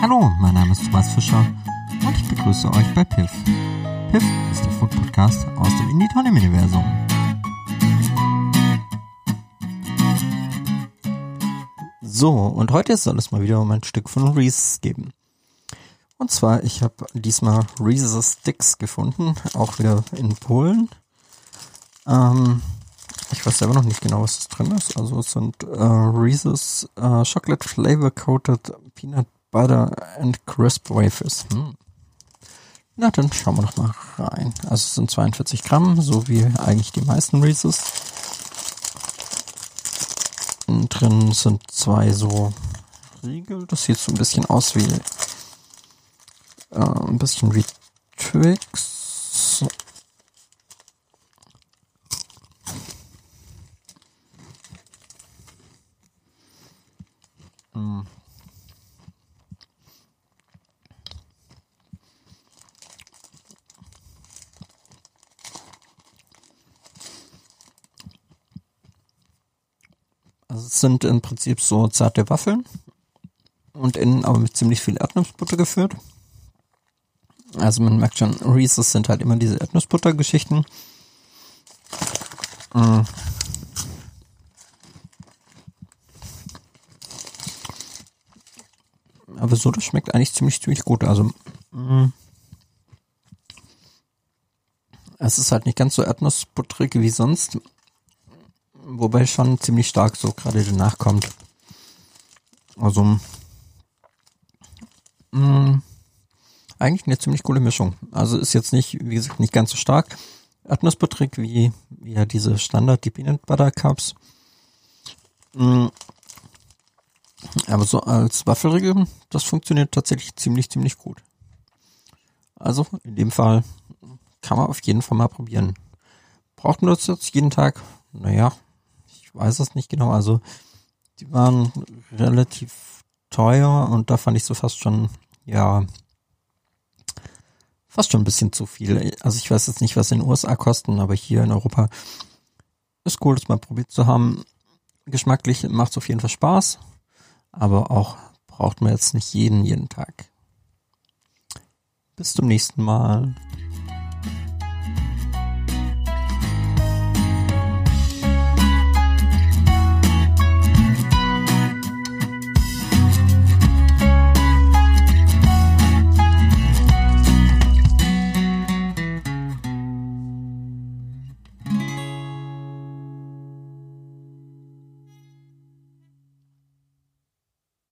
Hallo, mein Name ist Thomas Fischer und ich begrüße euch bei Piff. Piff ist der Food Podcast aus dem Indie Tonem Universum. So, und heute soll es mal wieder um ein Stück von Reese geben. Und zwar, ich habe diesmal Reese's Sticks gefunden, auch wieder in Polen. Ähm, ich weiß selber noch nicht genau, was drin ist. Also es sind äh, Reese's äh, Chocolate Flavor Coated Peanut Butter and Crisp Wafers. Hm. Na, dann schauen wir doch mal rein. Also es sind 42 Gramm, so wie eigentlich die meisten Reese's. Innen drin sind zwei so Riegel. Das sieht so ein bisschen aus wie äh, ein bisschen wie Twix. Hm. Also es sind im Prinzip so zarte Waffeln und innen aber mit ziemlich viel Erdnussbutter gefüllt. Also man merkt schon, Reese's sind halt immer diese Erdnussbutter-Geschichten. Mm. Aber so, das schmeckt eigentlich ziemlich, ziemlich gut. Also, mm. es ist halt nicht ganz so erdnussbutterig wie sonst. Wobei schon ziemlich stark so gerade danach kommt. Also, mh, eigentlich eine ziemlich coole Mischung. Also ist jetzt nicht, wie gesagt, nicht ganz so stark erdnussbutterig wie, wie ja diese Standard, die Peanut Butter Cups. Mh, aber so als Waffelriegel, das funktioniert tatsächlich ziemlich, ziemlich gut. Also in dem Fall kann man auf jeden Fall mal probieren. Braucht man das jetzt jeden Tag? Naja, weiß es nicht genau. Also die waren relativ teuer und da fand ich so fast schon, ja, fast schon ein bisschen zu viel. Also ich weiß jetzt nicht, was in den USA kosten, aber hier in Europa ist cool, das mal probiert zu haben. Geschmacklich macht es auf jeden Fall Spaß, aber auch braucht man jetzt nicht jeden, jeden Tag. Bis zum nächsten Mal.